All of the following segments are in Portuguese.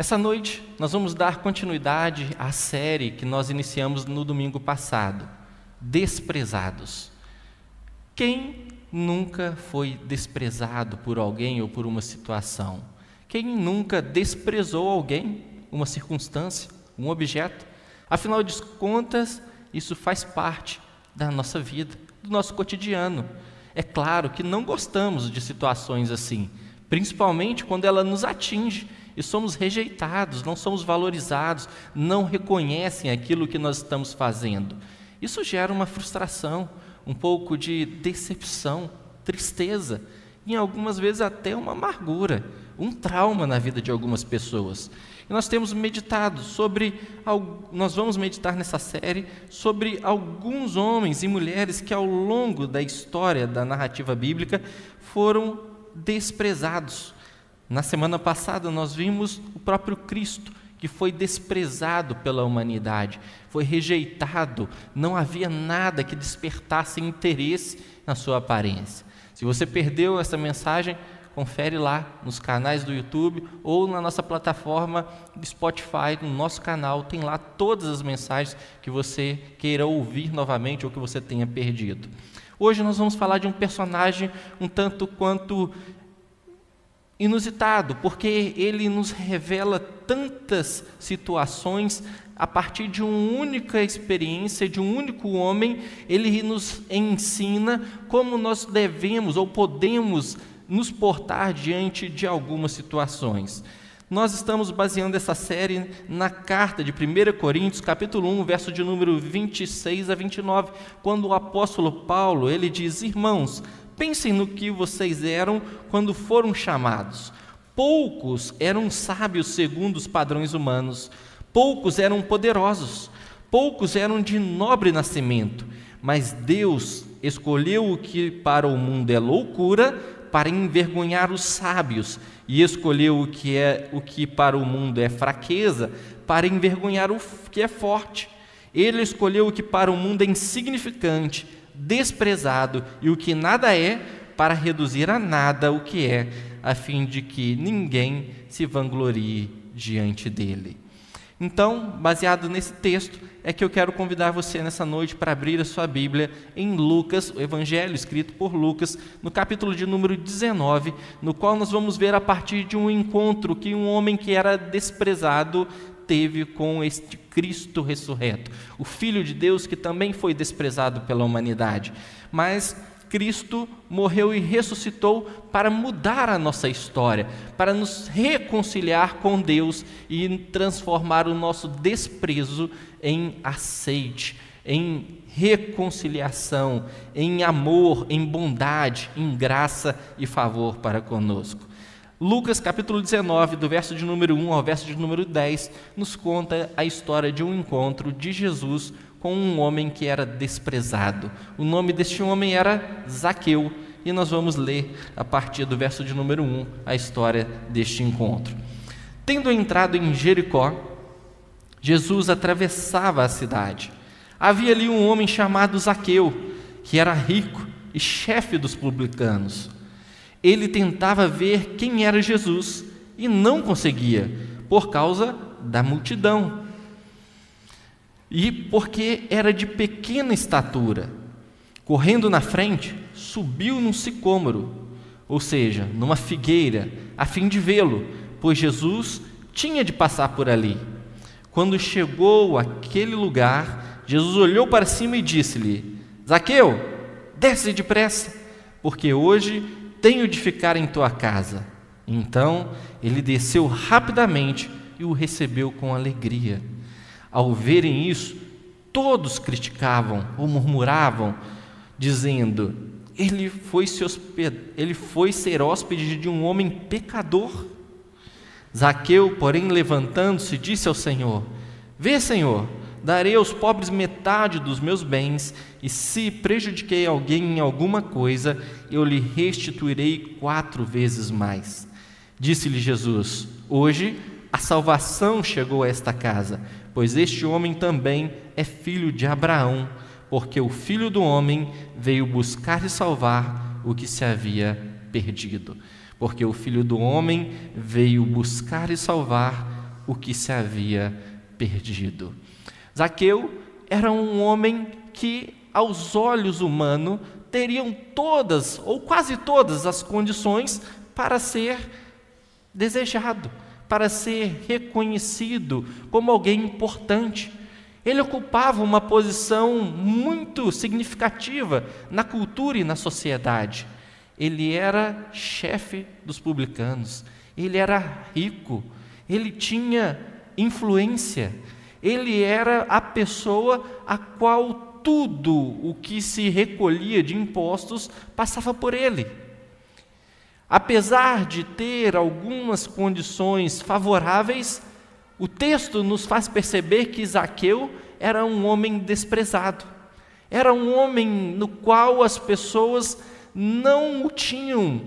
Essa noite nós vamos dar continuidade à série que nós iniciamos no domingo passado, Desprezados. Quem nunca foi desprezado por alguém ou por uma situação? Quem nunca desprezou alguém, uma circunstância, um objeto? Afinal de contas, isso faz parte da nossa vida, do nosso cotidiano. É claro que não gostamos de situações assim, principalmente quando ela nos atinge e somos rejeitados, não somos valorizados, não reconhecem aquilo que nós estamos fazendo. Isso gera uma frustração, um pouco de decepção, tristeza, e algumas vezes até uma amargura, um trauma na vida de algumas pessoas. E nós temos meditado sobre, nós vamos meditar nessa série sobre alguns homens e mulheres que ao longo da história da narrativa bíblica foram desprezados. Na semana passada nós vimos o próprio Cristo que foi desprezado pela humanidade, foi rejeitado, não havia nada que despertasse interesse na sua aparência. Se você perdeu essa mensagem, confere lá nos canais do YouTube ou na nossa plataforma do Spotify, no nosso canal, tem lá todas as mensagens que você queira ouvir novamente ou que você tenha perdido. Hoje nós vamos falar de um personagem um tanto quanto inusitado, porque ele nos revela tantas situações a partir de uma única experiência, de um único homem, ele nos ensina como nós devemos ou podemos nos portar diante de algumas situações. Nós estamos baseando essa série na carta de 1 Coríntios, capítulo 1, verso de número 26 a 29, quando o apóstolo Paulo, ele diz: "Irmãos, pensem no que vocês eram quando foram chamados. Poucos eram sábios segundo os padrões humanos, poucos eram poderosos, poucos eram de nobre nascimento, mas Deus escolheu o que para o mundo é loucura para envergonhar os sábios, e escolheu o que é o que para o mundo é fraqueza para envergonhar o que é forte. Ele escolheu o que para o mundo é insignificante, desprezado e o que nada é para reduzir a nada o que é, a fim de que ninguém se vanglorie diante dele. Então, baseado nesse texto, é que eu quero convidar você nessa noite para abrir a sua Bíblia em Lucas, o Evangelho escrito por Lucas, no capítulo de número 19, no qual nós vamos ver a partir de um encontro que um homem que era desprezado teve com este Cristo ressurreto, o Filho de Deus que também foi desprezado pela humanidade. Mas Cristo morreu e ressuscitou para mudar a nossa história, para nos reconciliar com Deus e transformar o nosso desprezo em aceite, em reconciliação, em amor, em bondade, em graça e favor para conosco. Lucas capítulo 19, do verso de número 1 ao verso de número 10, nos conta a história de um encontro de Jesus com um homem que era desprezado. O nome deste homem era Zaqueu, e nós vamos ler a partir do verso de número 1 a história deste encontro. Tendo entrado em Jericó, Jesus atravessava a cidade. Havia ali um homem chamado Zaqueu, que era rico e chefe dos publicanos. Ele tentava ver quem era Jesus e não conseguia, por causa da multidão e porque era de pequena estatura. Correndo na frente, subiu num sicômoro, ou seja, numa figueira, a fim de vê-lo, pois Jesus tinha de passar por ali. Quando chegou àquele lugar, Jesus olhou para cima e disse-lhe: Zaqueu, desce depressa, porque hoje tenho de ficar em tua casa. Então ele desceu rapidamente e o recebeu com alegria. Ao verem isso, todos criticavam ou murmuravam, dizendo: ele foi, se hosped... ele foi ser hóspede de um homem pecador. Zaqueu, porém, levantando-se, disse ao Senhor: Vê, Senhor, darei aos pobres metade dos meus bens, e se prejudiquei alguém em alguma coisa, eu lhe restituirei quatro vezes mais. Disse-lhe Jesus: Hoje a salvação chegou a esta casa pois este homem também é filho de Abraão, porque o filho do homem veio buscar e salvar o que se havia perdido. Porque o filho do homem veio buscar e salvar o que se havia perdido. Zaqueu era um homem que, aos olhos humanos, teriam todas ou quase todas as condições para ser desejado, para ser reconhecido como alguém importante. Ele ocupava uma posição muito significativa na cultura e na sociedade. Ele era chefe dos publicanos, ele era rico, ele tinha influência, ele era a pessoa a qual tudo o que se recolhia de impostos passava por ele. Apesar de ter algumas condições favoráveis, o texto nos faz perceber que Zaqueu era um homem desprezado, era um homem no qual as pessoas não o tinham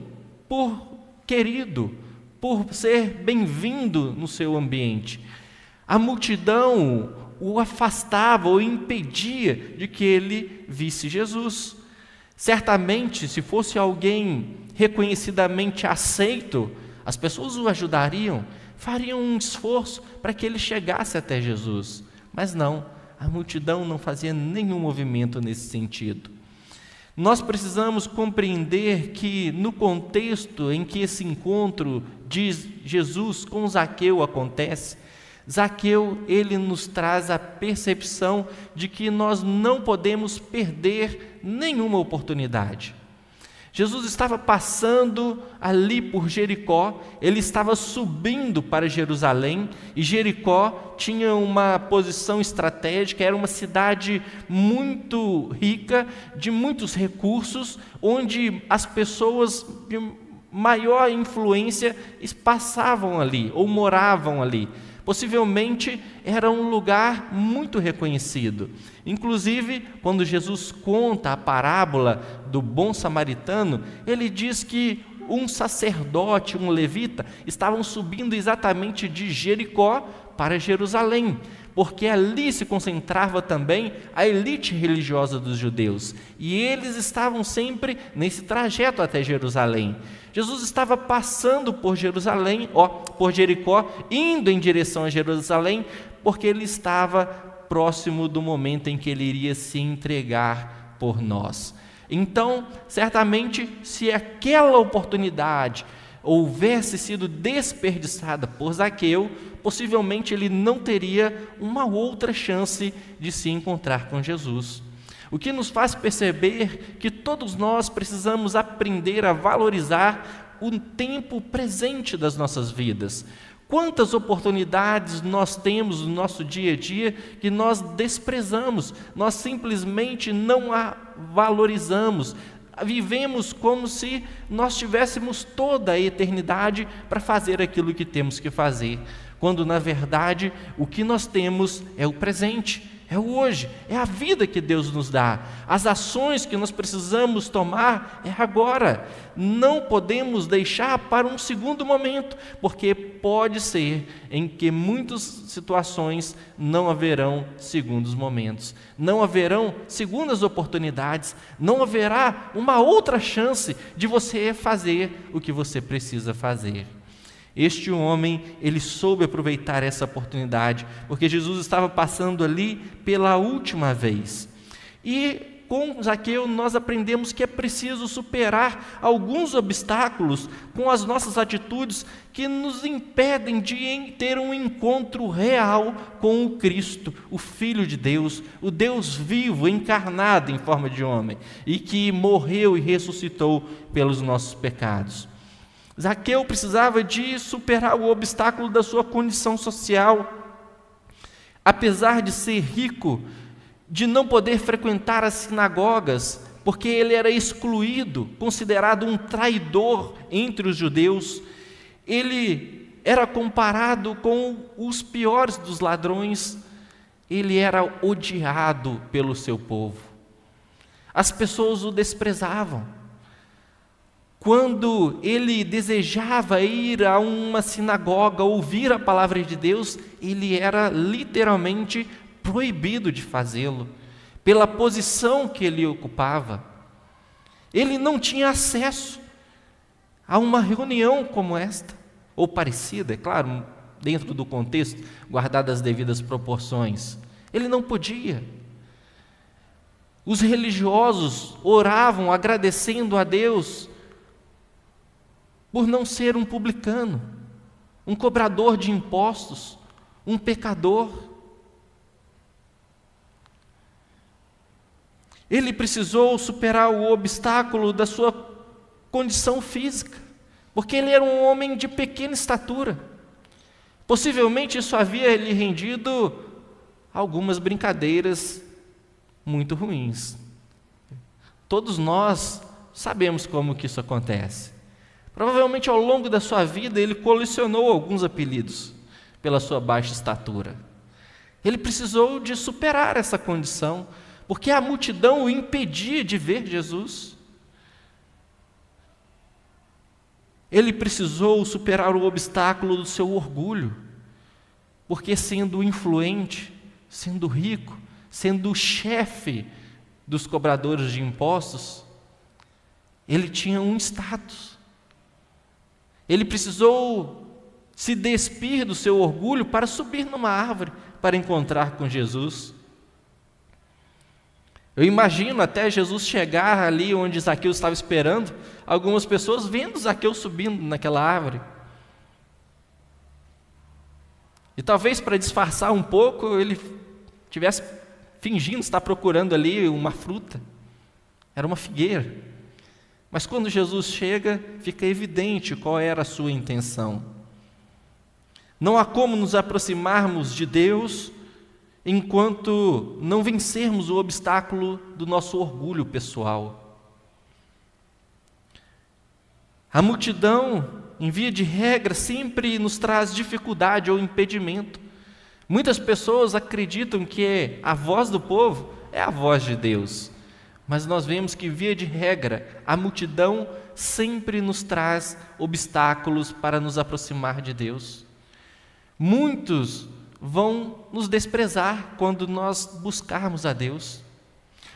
por querido, por ser bem-vindo no seu ambiente. A multidão o afastava ou impedia de que ele visse Jesus. Certamente, se fosse alguém reconhecidamente aceito, as pessoas o ajudariam, fariam um esforço para que ele chegasse até Jesus. Mas não, a multidão não fazia nenhum movimento nesse sentido. Nós precisamos compreender que, no contexto em que esse encontro de Jesus com Zaqueu acontece, Zaqueu, ele nos traz a percepção de que nós não podemos perder nenhuma oportunidade. Jesus estava passando ali por Jericó, ele estava subindo para Jerusalém, e Jericó tinha uma posição estratégica, era uma cidade muito rica, de muitos recursos, onde as pessoas de maior influência passavam ali ou moravam ali. Possivelmente era um lugar muito reconhecido. Inclusive, quando Jesus conta a parábola do bom samaritano, ele diz que um sacerdote, um levita, estavam subindo exatamente de Jericó para Jerusalém, porque ali se concentrava também a elite religiosa dos judeus, e eles estavam sempre nesse trajeto até Jerusalém. Jesus estava passando por Jerusalém, ó, por Jericó, indo em direção a Jerusalém, porque ele estava próximo do momento em que ele iria se entregar por nós. Então, certamente, se aquela oportunidade houvesse sido desperdiçada por Zaqueu, possivelmente ele não teria uma outra chance de se encontrar com Jesus. O que nos faz perceber que todos nós precisamos aprender a valorizar o tempo presente das nossas vidas. Quantas oportunidades nós temos no nosso dia a dia que nós desprezamos, nós simplesmente não a valorizamos, vivemos como se nós tivéssemos toda a eternidade para fazer aquilo que temos que fazer, quando na verdade o que nós temos é o presente é o hoje, é a vida que Deus nos dá. As ações que nós precisamos tomar é agora. Não podemos deixar para um segundo momento, porque pode ser em que muitas situações não haverão segundos momentos, não haverão segundas oportunidades, não haverá uma outra chance de você fazer o que você precisa fazer. Este homem, ele soube aproveitar essa oportunidade, porque Jesus estava passando ali pela última vez. E com Zaqueu nós aprendemos que é preciso superar alguns obstáculos com as nossas atitudes que nos impedem de ter um encontro real com o Cristo, o Filho de Deus, o Deus vivo, encarnado em forma de homem, e que morreu e ressuscitou pelos nossos pecados. Zaqueu precisava de superar o obstáculo da sua condição social. Apesar de ser rico, de não poder frequentar as sinagogas, porque ele era excluído, considerado um traidor entre os judeus, ele era comparado com os piores dos ladrões, ele era odiado pelo seu povo. As pessoas o desprezavam. Quando ele desejava ir a uma sinagoga ouvir a palavra de Deus, ele era literalmente proibido de fazê-lo, pela posição que ele ocupava. Ele não tinha acesso a uma reunião como esta, ou parecida, é claro, dentro do contexto, guardadas as devidas proporções. Ele não podia. Os religiosos oravam agradecendo a Deus por não ser um publicano, um cobrador de impostos, um pecador. Ele precisou superar o obstáculo da sua condição física, porque ele era um homem de pequena estatura. Possivelmente isso havia lhe rendido algumas brincadeiras muito ruins. Todos nós sabemos como que isso acontece. Provavelmente ao longo da sua vida ele colecionou alguns apelidos pela sua baixa estatura. Ele precisou de superar essa condição, porque a multidão o impedia de ver Jesus. Ele precisou superar o obstáculo do seu orgulho, porque sendo influente, sendo rico, sendo o chefe dos cobradores de impostos, ele tinha um status. Ele precisou se despir do seu orgulho para subir numa árvore para encontrar com Jesus. Eu imagino até Jesus chegar ali onde Zaqueu estava esperando, algumas pessoas vendo Zaqueu subindo naquela árvore. E talvez para disfarçar um pouco, ele tivesse fingindo estar procurando ali uma fruta. Era uma figueira. Mas quando Jesus chega, fica evidente qual era a sua intenção. Não há como nos aproximarmos de Deus enquanto não vencermos o obstáculo do nosso orgulho pessoal. A multidão, em via de regra, sempre nos traz dificuldade ou impedimento. Muitas pessoas acreditam que a voz do povo é a voz de Deus, mas nós vemos que, via de regra, a multidão sempre nos traz obstáculos para nos aproximar de Deus. Muitos vão nos desprezar quando nós buscarmos a Deus.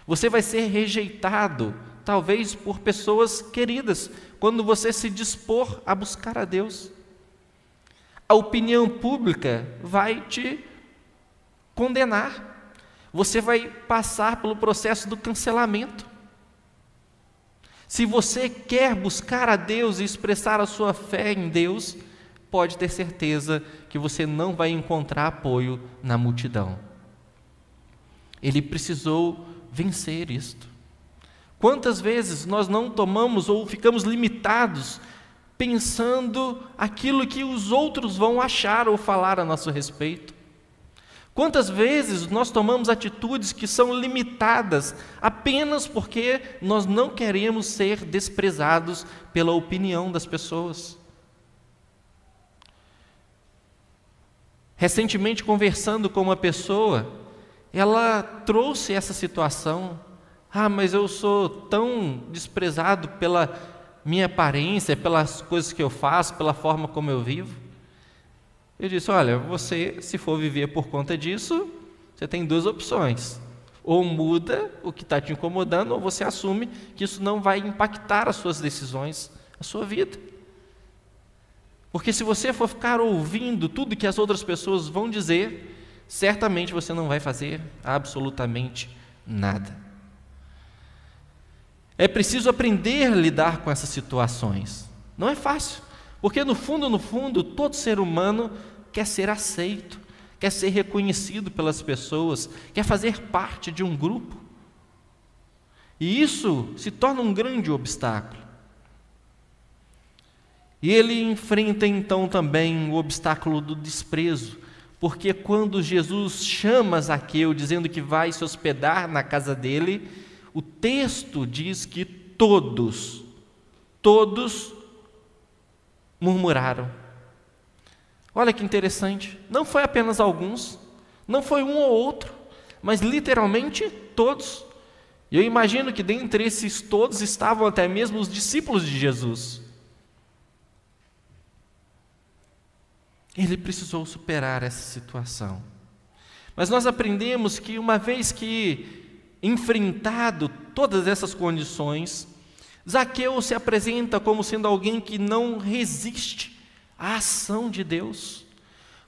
Você vai ser rejeitado, talvez por pessoas queridas, quando você se dispor a buscar a Deus a opinião pública vai te condenar. Você vai passar pelo processo do cancelamento. Se você quer buscar a Deus e expressar a sua fé em Deus, pode ter certeza que você não vai encontrar apoio na multidão. Ele precisou vencer isto. Quantas vezes nós não tomamos ou ficamos limitados pensando aquilo que os outros vão achar ou falar a nosso respeito. Quantas vezes nós tomamos atitudes que são limitadas apenas porque nós não queremos ser desprezados pela opinião das pessoas? Recentemente, conversando com uma pessoa, ela trouxe essa situação. Ah, mas eu sou tão desprezado pela minha aparência, pelas coisas que eu faço, pela forma como eu vivo. Eu disse: olha, você, se for viver por conta disso, você tem duas opções. Ou muda o que está te incomodando, ou você assume que isso não vai impactar as suas decisões, a sua vida. Porque se você for ficar ouvindo tudo que as outras pessoas vão dizer, certamente você não vai fazer absolutamente nada. É preciso aprender a lidar com essas situações. Não é fácil, porque no fundo, no fundo, todo ser humano quer ser aceito, quer ser reconhecido pelas pessoas, quer fazer parte de um grupo. E isso se torna um grande obstáculo. E ele enfrenta então também o obstáculo do desprezo, porque quando Jesus chama Zaqueu dizendo que vai se hospedar na casa dele, o texto diz que todos, todos murmuraram. Olha que interessante, não foi apenas alguns, não foi um ou outro, mas literalmente todos. E eu imagino que dentre esses todos estavam até mesmo os discípulos de Jesus. Ele precisou superar essa situação. Mas nós aprendemos que uma vez que enfrentado todas essas condições, Zaqueu se apresenta como sendo alguém que não resiste à ação de Deus.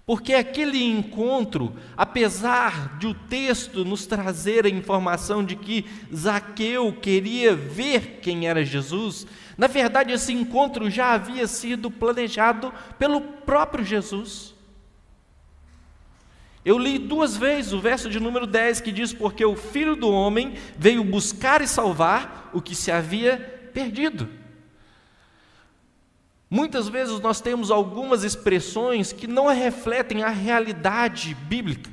Porque aquele encontro, apesar de o texto nos trazer a informação de que Zaqueu queria ver quem era Jesus, na verdade esse encontro já havia sido planejado pelo próprio Jesus. Eu li duas vezes o verso de número 10 que diz: Porque o filho do homem veio buscar e salvar o que se havia perdido. Muitas vezes nós temos algumas expressões que não refletem a realidade bíblica.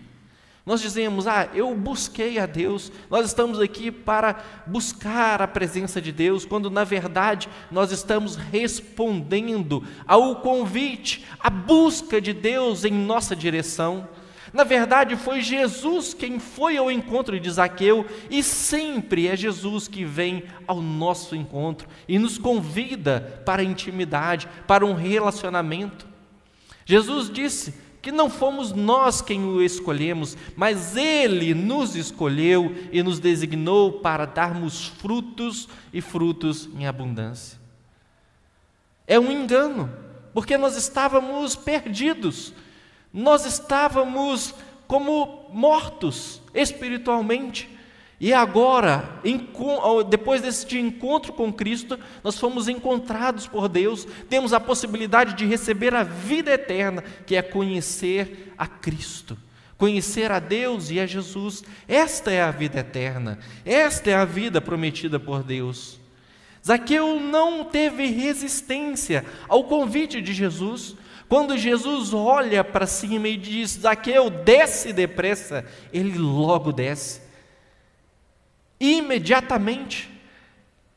Nós dizemos, ah, eu busquei a Deus, nós estamos aqui para buscar a presença de Deus, quando na verdade nós estamos respondendo ao convite, à busca de Deus em nossa direção. Na verdade, foi Jesus quem foi ao encontro de Zaqueu e sempre é Jesus que vem ao nosso encontro e nos convida para a intimidade, para um relacionamento. Jesus disse que não fomos nós quem o escolhemos, mas ele nos escolheu e nos designou para darmos frutos e frutos em abundância. É um engano, porque nós estávamos perdidos nós estávamos como mortos espiritualmente. E agora, depois deste encontro com Cristo, nós fomos encontrados por Deus, temos a possibilidade de receber a vida eterna, que é conhecer a Cristo, conhecer a Deus e a Jesus. Esta é a vida eterna, esta é a vida prometida por Deus. Zaqueu não teve resistência ao convite de Jesus, quando Jesus olha para cima e diz: Zaqueu, desce depressa, ele logo desce. Imediatamente,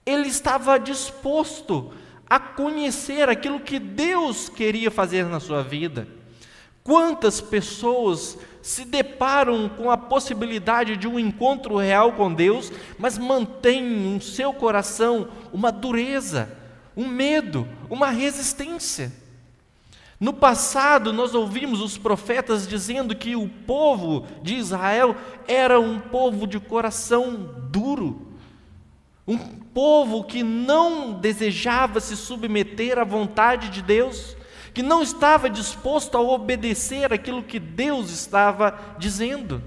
ele estava disposto a conhecer aquilo que Deus queria fazer na sua vida. Quantas pessoas se deparam com a possibilidade de um encontro real com Deus, mas mantêm no seu coração uma dureza, um medo, uma resistência? No passado, nós ouvimos os profetas dizendo que o povo de Israel era um povo de coração duro, um povo que não desejava se submeter à vontade de Deus, que não estava disposto a obedecer aquilo que Deus estava dizendo.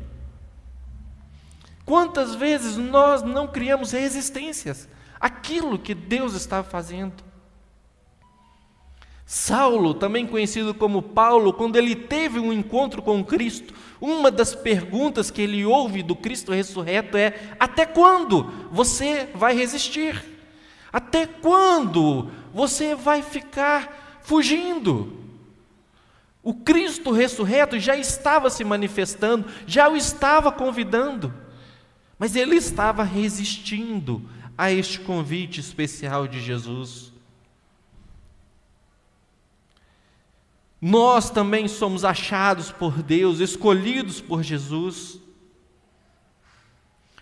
Quantas vezes nós não criamos resistências àquilo que Deus estava fazendo? Saulo, também conhecido como Paulo, quando ele teve um encontro com Cristo, uma das perguntas que ele ouve do Cristo ressurreto é: Até quando você vai resistir? Até quando você vai ficar fugindo? O Cristo ressurreto já estava se manifestando, já o estava convidando, mas ele estava resistindo a este convite especial de Jesus. Nós também somos achados por Deus, escolhidos por Jesus.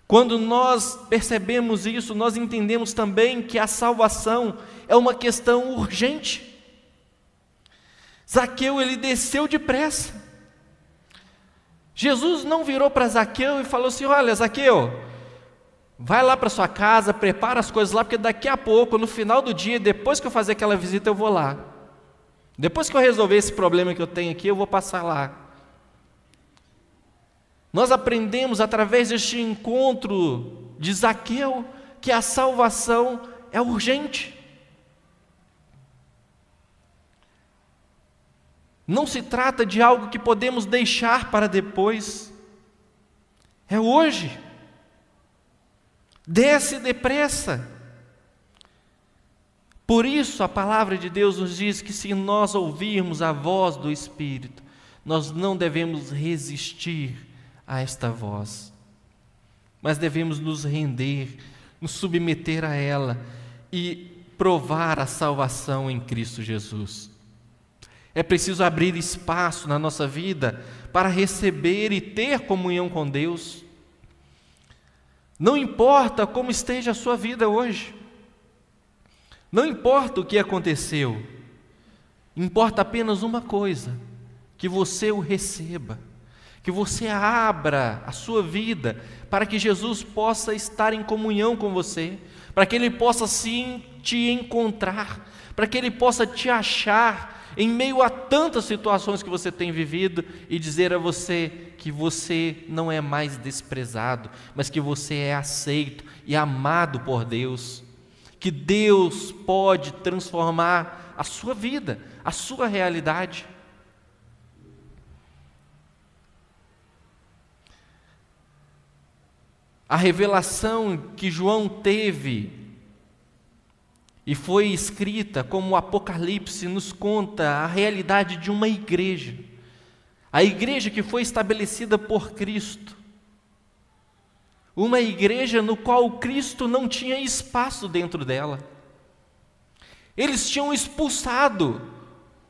Quando nós percebemos isso, nós entendemos também que a salvação é uma questão urgente. Zaqueu, ele desceu depressa. Jesus não virou para Zaqueu e falou assim: Olha, Zaqueu, vai lá para sua casa, prepara as coisas lá, porque daqui a pouco, no final do dia, depois que eu fazer aquela visita, eu vou lá. Depois que eu resolver esse problema que eu tenho aqui, eu vou passar lá. Nós aprendemos através deste encontro de Zaqueu que a salvação é urgente. Não se trata de algo que podemos deixar para depois. É hoje. Desce depressa. Por isso a palavra de Deus nos diz que se nós ouvirmos a voz do Espírito, nós não devemos resistir a esta voz, mas devemos nos render, nos submeter a ela e provar a salvação em Cristo Jesus. É preciso abrir espaço na nossa vida para receber e ter comunhão com Deus. Não importa como esteja a sua vida hoje, não importa o que aconteceu, importa apenas uma coisa: que você o receba, que você abra a sua vida para que Jesus possa estar em comunhão com você, para que Ele possa sim te encontrar, para que Ele possa te achar em meio a tantas situações que você tem vivido e dizer a você que você não é mais desprezado, mas que você é aceito e amado por Deus. Que Deus pode transformar a sua vida, a sua realidade. A revelação que João teve e foi escrita como o Apocalipse nos conta a realidade de uma igreja. A igreja que foi estabelecida por Cristo. Uma igreja no qual Cristo não tinha espaço dentro dela. Eles tinham expulsado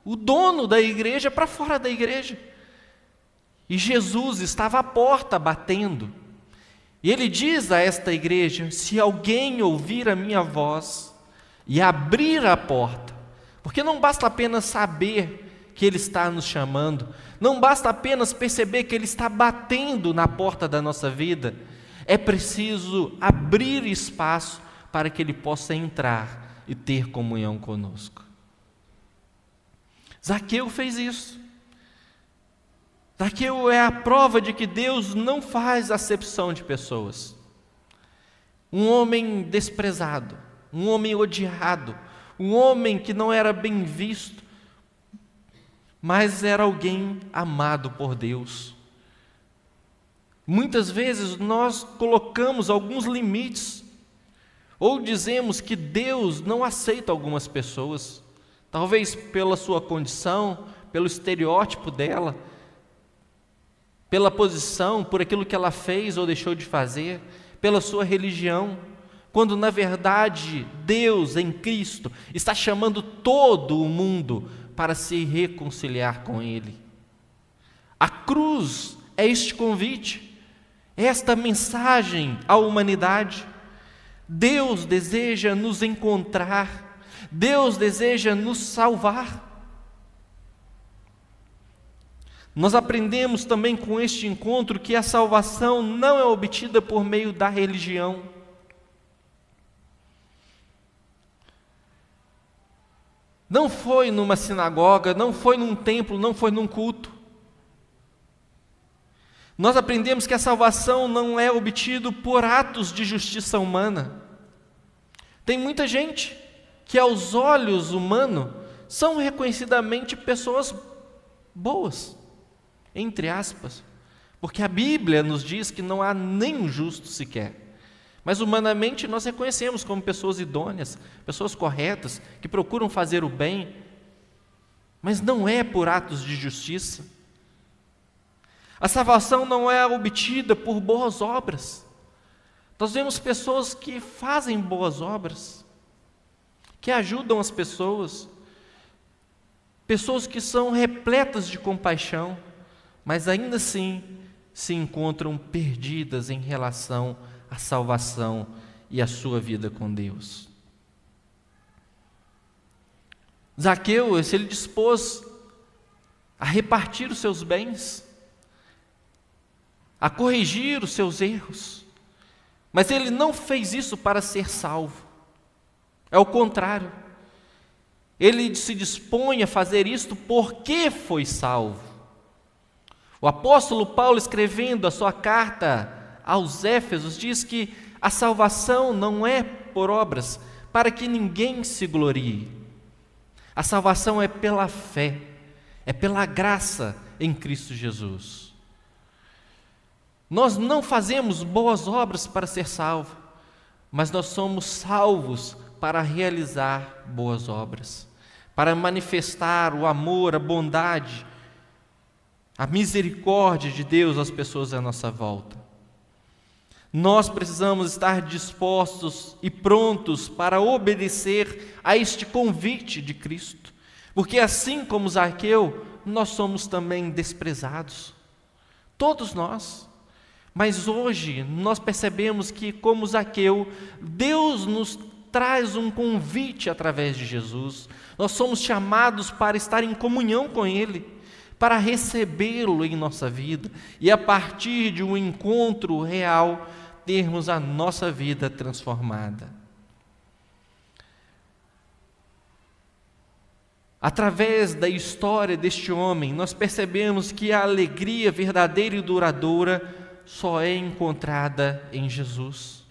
o dono da igreja para fora da igreja. E Jesus estava à porta batendo. E ele diz a esta igreja: Se alguém ouvir a minha voz e abrir a porta. Porque não basta apenas saber que Ele está nos chamando, não basta apenas perceber que Ele está batendo na porta da nossa vida, é preciso abrir espaço para que Ele possa entrar e ter comunhão conosco. Zaqueu fez isso. Zaqueu é a prova de que Deus não faz acepção de pessoas. Um homem desprezado, um homem odiado, um homem que não era bem visto, mas era alguém amado por Deus. Muitas vezes nós colocamos alguns limites, ou dizemos que Deus não aceita algumas pessoas, talvez pela sua condição, pelo estereótipo dela, pela posição, por aquilo que ela fez ou deixou de fazer, pela sua religião quando na verdade Deus em Cristo está chamando todo o mundo para se reconciliar com Ele. A cruz é este convite, esta mensagem à humanidade. Deus deseja nos encontrar, Deus deseja nos salvar. Nós aprendemos também com este encontro que a salvação não é obtida por meio da religião Não foi numa sinagoga, não foi num templo, não foi num culto. Nós aprendemos que a salvação não é obtida por atos de justiça humana. Tem muita gente que, aos olhos humanos, são reconhecidamente pessoas boas, entre aspas, porque a Bíblia nos diz que não há nenhum justo sequer. Mas humanamente nós reconhecemos como pessoas idôneas, pessoas corretas, que procuram fazer o bem, mas não é por atos de justiça. A salvação não é obtida por boas obras. Nós vemos pessoas que fazem boas obras, que ajudam as pessoas, pessoas que são repletas de compaixão, mas ainda assim se encontram perdidas em relação a salvação e a sua vida com Deus. Zaqueu, se ele dispôs a repartir os seus bens, a corrigir os seus erros, mas ele não fez isso para ser salvo. É o contrário. Ele se dispõe a fazer isto porque foi salvo. O apóstolo Paulo, escrevendo a sua carta aos Éfesos, diz que a salvação não é por obras, para que ninguém se glorie. A salvação é pela fé, é pela graça em Cristo Jesus. Nós não fazemos boas obras para ser salvo, mas nós somos salvos para realizar boas obras, para manifestar o amor, a bondade, a misericórdia de Deus às pessoas à nossa volta. Nós precisamos estar dispostos e prontos para obedecer a este convite de Cristo, porque assim como Zaqueu, nós somos também desprezados, todos nós. Mas hoje nós percebemos que, como Zaqueu, Deus nos traz um convite através de Jesus. Nós somos chamados para estar em comunhão com Ele, para recebê-lo em nossa vida e a partir de um encontro real termos a nossa vida transformada. Através da história deste homem, nós percebemos que a alegria verdadeira e duradoura só é encontrada em Jesus.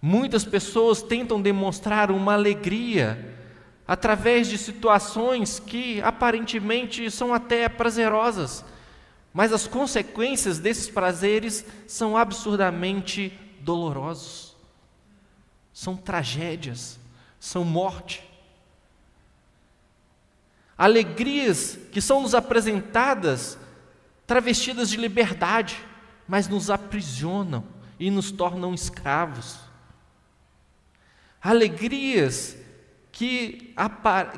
Muitas pessoas tentam demonstrar uma alegria através de situações que aparentemente são até prazerosas, mas as consequências desses prazeres são absurdamente dolorosos. São tragédias, são morte. Alegrias que são nos apresentadas travestidas de liberdade, mas nos aprisionam e nos tornam escravos. Alegrias que,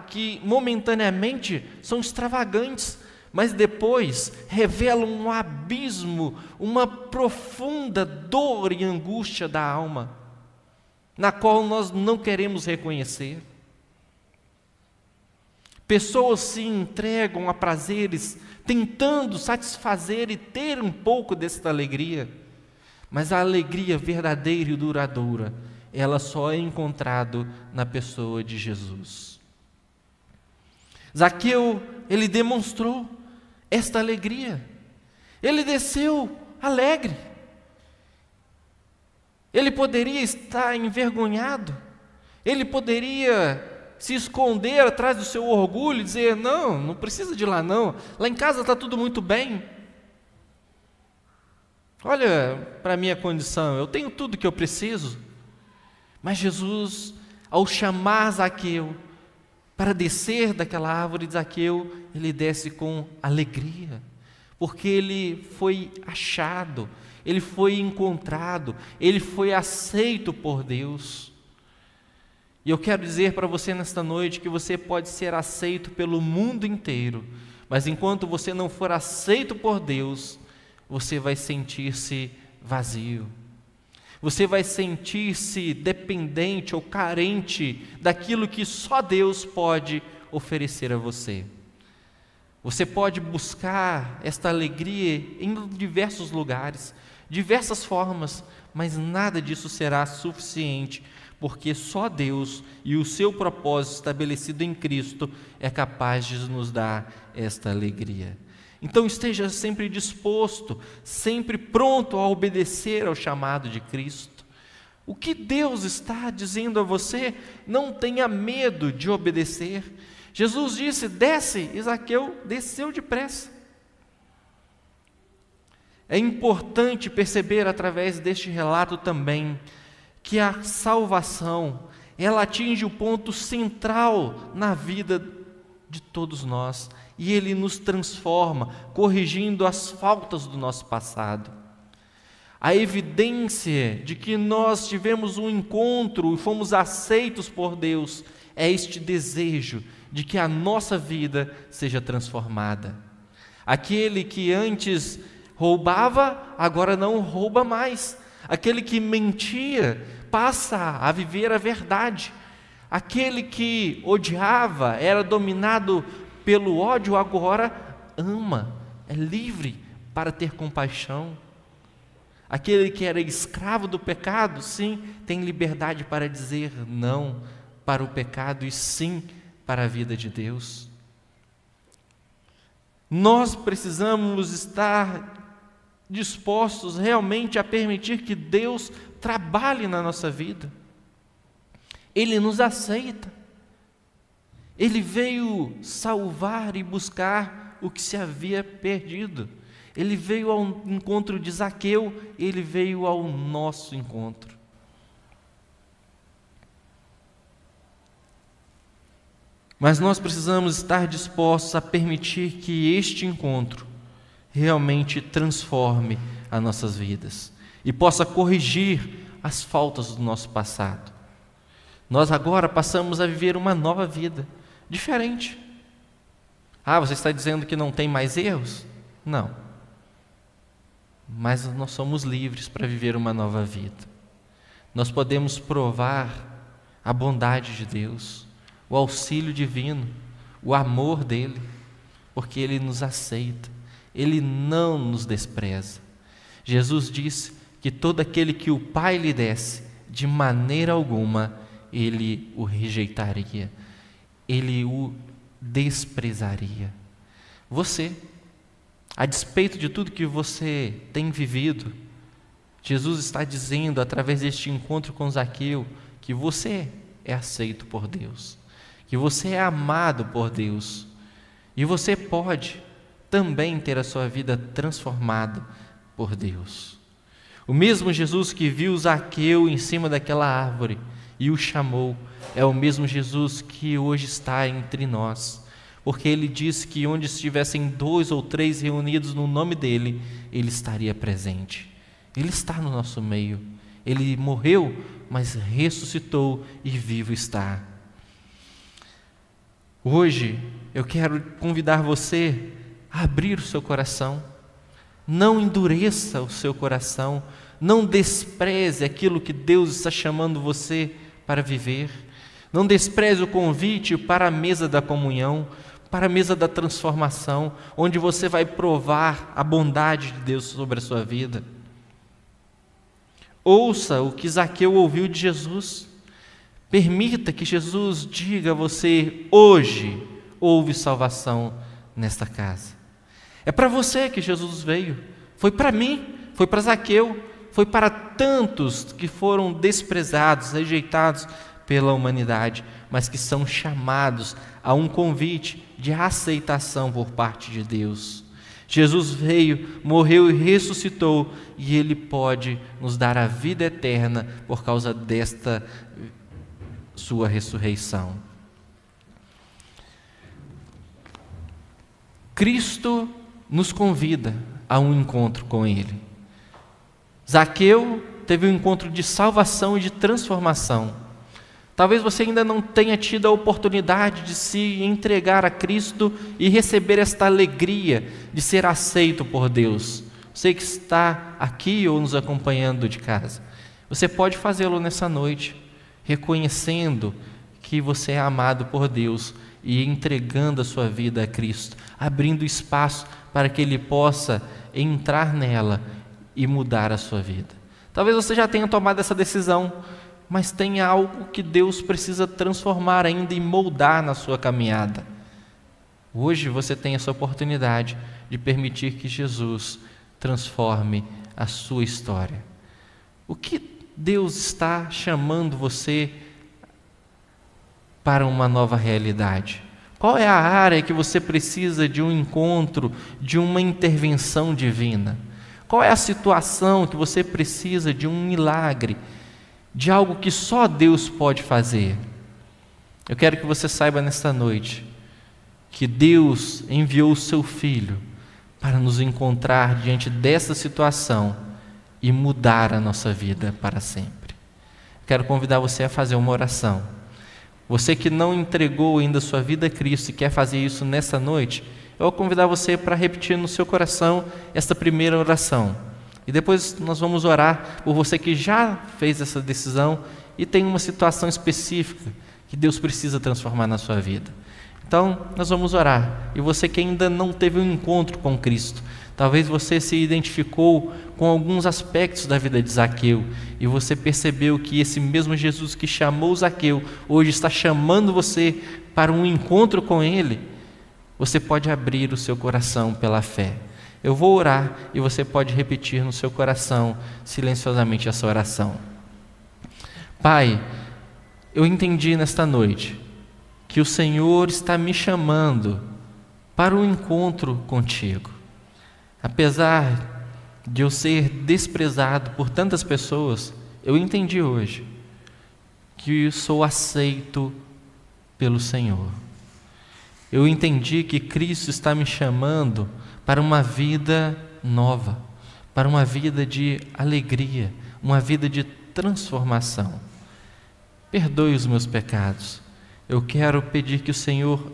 que momentaneamente são extravagantes, mas depois revelam um abismo, uma profunda dor e angústia da alma, na qual nós não queremos reconhecer. Pessoas se entregam a prazeres, tentando satisfazer e ter um pouco desta alegria, mas a alegria verdadeira e duradoura, ela só é encontrada na pessoa de Jesus. Zaqueu, ele demonstrou esta alegria. Ele desceu alegre. Ele poderia estar envergonhado. Ele poderia se esconder atrás do seu orgulho e dizer: não, não precisa de lá não, lá em casa está tudo muito bem. Olha para a minha condição, eu tenho tudo que eu preciso. Mas Jesus, ao chamar Zaqueu para descer daquela árvore de Zaqueu, ele desce com alegria, porque ele foi achado, ele foi encontrado, ele foi aceito por Deus. E eu quero dizer para você nesta noite que você pode ser aceito pelo mundo inteiro, mas enquanto você não for aceito por Deus, você vai sentir-se vazio. Você vai sentir-se dependente ou carente daquilo que só Deus pode oferecer a você. Você pode buscar esta alegria em diversos lugares, diversas formas, mas nada disso será suficiente porque só Deus e o seu propósito estabelecido em Cristo é capaz de nos dar esta alegria. Então esteja sempre disposto, sempre pronto a obedecer ao chamado de Cristo. O que Deus está dizendo a você, não tenha medo de obedecer. Jesus disse: desce, Isaqueu desceu depressa. É importante perceber através deste relato também que a salvação, ela atinge o ponto central na vida de todos nós e ele nos transforma, corrigindo as faltas do nosso passado. A evidência de que nós tivemos um encontro e fomos aceitos por Deus é este desejo de que a nossa vida seja transformada. Aquele que antes roubava, agora não rouba mais. Aquele que mentia passa a viver a verdade. Aquele que odiava, era dominado pelo ódio, agora ama, é livre para ter compaixão. Aquele que era escravo do pecado, sim, tem liberdade para dizer não para o pecado e sim para a vida de Deus. Nós precisamos estar dispostos realmente a permitir que Deus trabalhe na nossa vida. Ele nos aceita. Ele veio salvar e buscar o que se havia perdido. Ele veio ao encontro de Zaqueu, ele veio ao nosso encontro. Mas nós precisamos estar dispostos a permitir que este encontro realmente transforme as nossas vidas e possa corrigir as faltas do nosso passado. Nós agora passamos a viver uma nova vida, diferente. Ah, você está dizendo que não tem mais erros? Não. Mas nós somos livres para viver uma nova vida. Nós podemos provar a bondade de Deus, o auxílio divino, o amor dele, porque ele nos aceita. Ele não nos despreza. Jesus disse que todo aquele que o Pai lhe desse, de maneira alguma ele o rejeitaria. ele o desprezaria. Você, a despeito de tudo que você tem vivido, Jesus está dizendo através deste encontro com Zaqueu que você é aceito por Deus, que você é amado por Deus e você pode também ter a sua vida transformada por Deus. O mesmo Jesus que viu Zaqueu em cima daquela árvore e o chamou, é o mesmo Jesus que hoje está entre nós, porque ele disse que onde estivessem dois ou três reunidos no nome dele, ele estaria presente. Ele está no nosso meio. Ele morreu, mas ressuscitou e vivo está. Hoje eu quero convidar você abrir o seu coração. Não endureça o seu coração. Não despreze aquilo que Deus está chamando você para viver. Não despreze o convite para a mesa da comunhão, para a mesa da transformação, onde você vai provar a bondade de Deus sobre a sua vida. Ouça o que Zaqueu ouviu de Jesus. Permita que Jesus diga a você: hoje houve salvação nesta casa. É para você que Jesus veio. Foi para mim, foi para Zaqueu, foi para tantos que foram desprezados, rejeitados pela humanidade, mas que são chamados a um convite de aceitação por parte de Deus. Jesus veio, morreu e ressuscitou, e Ele pode nos dar a vida eterna por causa desta Sua ressurreição. Cristo nos convida a um encontro com Ele. Zaqueu teve um encontro de salvação e de transformação. Talvez você ainda não tenha tido a oportunidade de se entregar a Cristo e receber esta alegria de ser aceito por Deus. Você que está aqui ou nos acompanhando de casa, você pode fazê-lo nessa noite, reconhecendo que você é amado por Deus e entregando a sua vida a Cristo, abrindo espaço para que Ele possa entrar nela e mudar a sua vida. Talvez você já tenha tomado essa decisão mas tem algo que Deus precisa transformar ainda e moldar na sua caminhada. Hoje você tem essa oportunidade de permitir que Jesus transforme a sua história. O que Deus está chamando você para uma nova realidade? Qual é a área que você precisa de um encontro, de uma intervenção divina? Qual é a situação que você precisa de um milagre? de algo que só Deus pode fazer. Eu quero que você saiba nesta noite que Deus enviou o seu Filho para nos encontrar diante dessa situação e mudar a nossa vida para sempre. Quero convidar você a fazer uma oração. Você que não entregou ainda sua vida a Cristo e quer fazer isso nessa noite, eu vou convidar você para repetir no seu coração esta primeira oração. E depois nós vamos orar por você que já fez essa decisão e tem uma situação específica que Deus precisa transformar na sua vida. Então, nós vamos orar. E você que ainda não teve um encontro com Cristo, talvez você se identificou com alguns aspectos da vida de Zaqueu e você percebeu que esse mesmo Jesus que chamou Zaqueu hoje está chamando você para um encontro com Ele. Você pode abrir o seu coração pela fé. Eu vou orar e você pode repetir no seu coração silenciosamente essa oração. Pai, eu entendi nesta noite que o Senhor está me chamando para um encontro contigo. Apesar de eu ser desprezado por tantas pessoas, eu entendi hoje que sou aceito pelo Senhor. Eu entendi que Cristo está me chamando para uma vida nova, para uma vida de alegria, uma vida de transformação. Perdoe os meus pecados. Eu quero pedir que o Senhor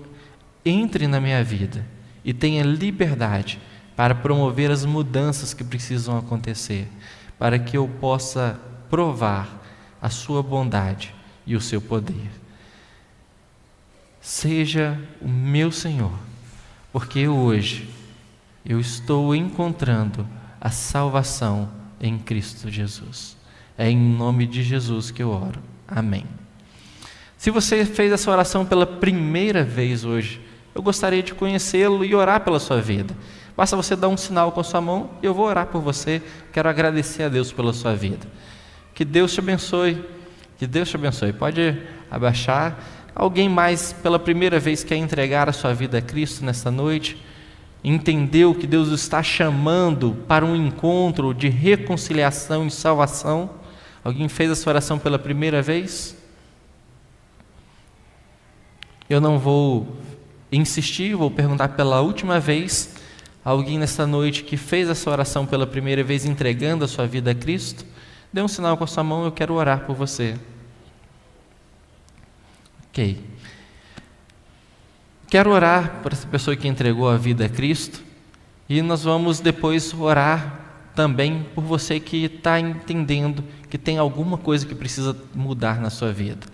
entre na minha vida e tenha liberdade para promover as mudanças que precisam acontecer, para que eu possa provar a Sua bondade e o seu poder. Seja o meu Senhor, porque hoje eu estou encontrando a salvação em Cristo Jesus. É em nome de Jesus que eu oro. Amém. Se você fez essa oração pela primeira vez hoje, eu gostaria de conhecê-lo e orar pela sua vida. Basta você dar um sinal com a sua mão e eu vou orar por você. Quero agradecer a Deus pela sua vida. Que Deus te abençoe. Que Deus te abençoe. Pode abaixar. Alguém mais pela primeira vez quer entregar a sua vida a Cristo nesta noite? Entendeu que Deus está chamando para um encontro de reconciliação e salvação? Alguém fez essa oração pela primeira vez? Eu não vou insistir, vou perguntar pela última vez. Alguém nesta noite que fez essa oração pela primeira vez, entregando a sua vida a Cristo? Dê um sinal com a sua mão, eu quero orar por você. Ok. Quero orar por essa pessoa que entregou a vida a Cristo e nós vamos depois orar também por você que está entendendo que tem alguma coisa que precisa mudar na sua vida.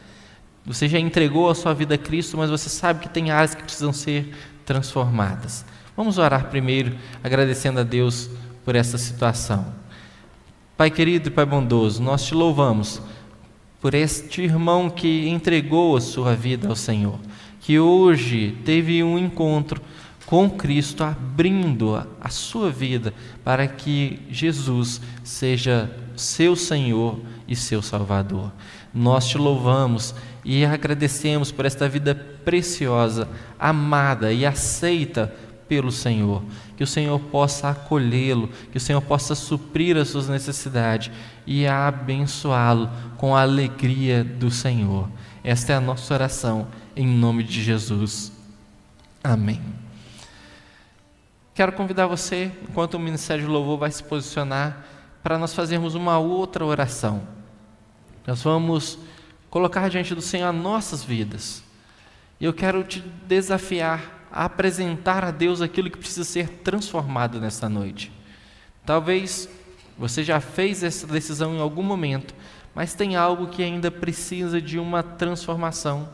Você já entregou a sua vida a Cristo, mas você sabe que tem áreas que precisam ser transformadas. Vamos orar primeiro, agradecendo a Deus por essa situação. Pai querido e Pai bondoso, nós te louvamos por este irmão que entregou a sua vida ao Senhor que hoje teve um encontro com Cristo, abrindo a sua vida para que Jesus seja seu Senhor e seu Salvador. Nós te louvamos e agradecemos por esta vida preciosa, amada e aceita pelo Senhor. Que o Senhor possa acolhê-lo, que o Senhor possa suprir as suas necessidades e abençoá-lo com a alegria do Senhor. Esta é a nossa oração em nome de Jesus. Amém. Quero convidar você, enquanto o Ministério de Louvor vai se posicionar, para nós fazermos uma outra oração. Nós vamos colocar diante do Senhor nossas vidas. E eu quero te desafiar a apresentar a Deus aquilo que precisa ser transformado nesta noite. Talvez você já fez essa decisão em algum momento, mas tem algo que ainda precisa de uma transformação.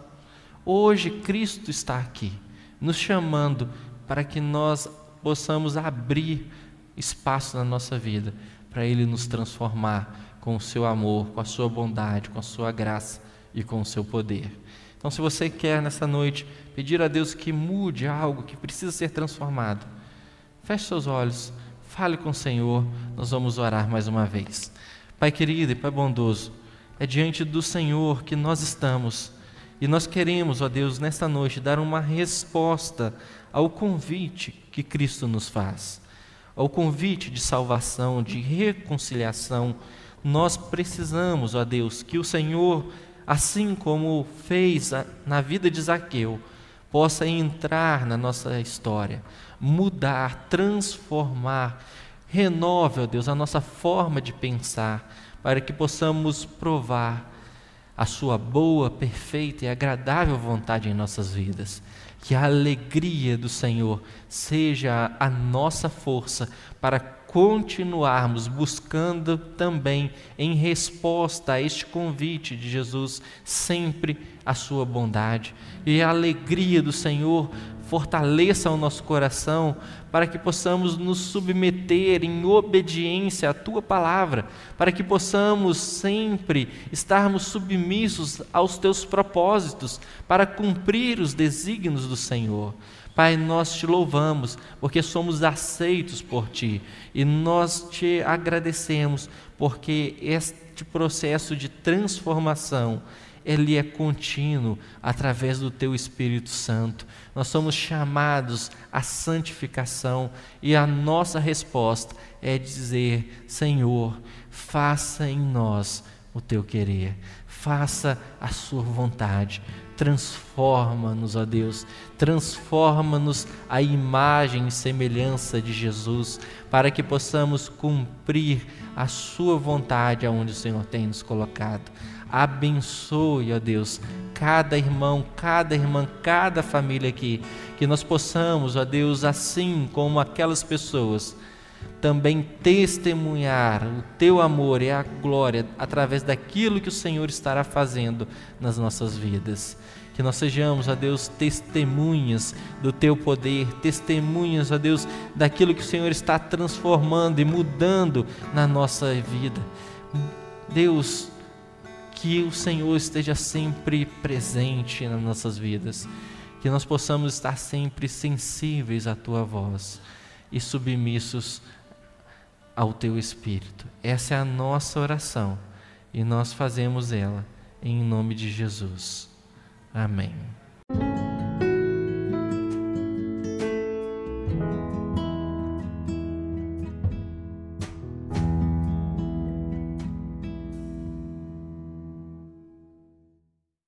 Hoje Cristo está aqui, nos chamando para que nós possamos abrir espaço na nossa vida para Ele nos transformar com o seu amor, com a sua bondade, com a sua graça e com o seu poder. Então, se você quer nessa noite pedir a Deus que mude algo que precisa ser transformado, feche seus olhos, fale com o Senhor, nós vamos orar mais uma vez. Pai querido e Pai bondoso, é diante do Senhor que nós estamos e nós queremos, ó Deus, nesta noite dar uma resposta ao convite que Cristo nos faz, ao convite de salvação, de reconciliação. Nós precisamos, ó Deus, que o Senhor, assim como fez na vida de Zaqueu, possa entrar na nossa história, mudar, transformar, renove, ó Deus, a nossa forma de pensar, para que possamos provar a sua boa, perfeita e agradável vontade em nossas vidas. Que a alegria do Senhor seja a nossa força para continuarmos buscando também, em resposta a este convite de Jesus, sempre a sua bondade. E a alegria do Senhor fortaleça o nosso coração para que possamos nos submeter em obediência à tua palavra, para que possamos sempre estarmos submissos aos teus propósitos, para cumprir os desígnios do Senhor. Pai, nós te louvamos porque somos aceitos por ti e nós te agradecemos porque este processo de transformação ele é contínuo através do teu Espírito Santo. Nós somos chamados à santificação e a nossa resposta é dizer: Senhor, faça em nós o teu querer, faça a sua vontade. Transforma-nos, ó Deus, transforma-nos a imagem e semelhança de Jesus, para que possamos cumprir a Sua vontade aonde o Senhor tem nos colocado. Abençoe, ó Deus, cada irmão, cada irmã, cada família aqui, que nós possamos, ó Deus, assim como aquelas pessoas, também testemunhar o teu amor e a glória através daquilo que o Senhor estará fazendo nas nossas vidas. Que nós sejamos, ó Deus, testemunhas do teu poder, testemunhas, ó Deus, daquilo que o Senhor está transformando e mudando na nossa vida. Deus, que o Senhor esteja sempre presente nas nossas vidas, que nós possamos estar sempre sensíveis à tua voz e submissos ao teu espírito. Essa é a nossa oração e nós fazemos ela em nome de Jesus. Amém.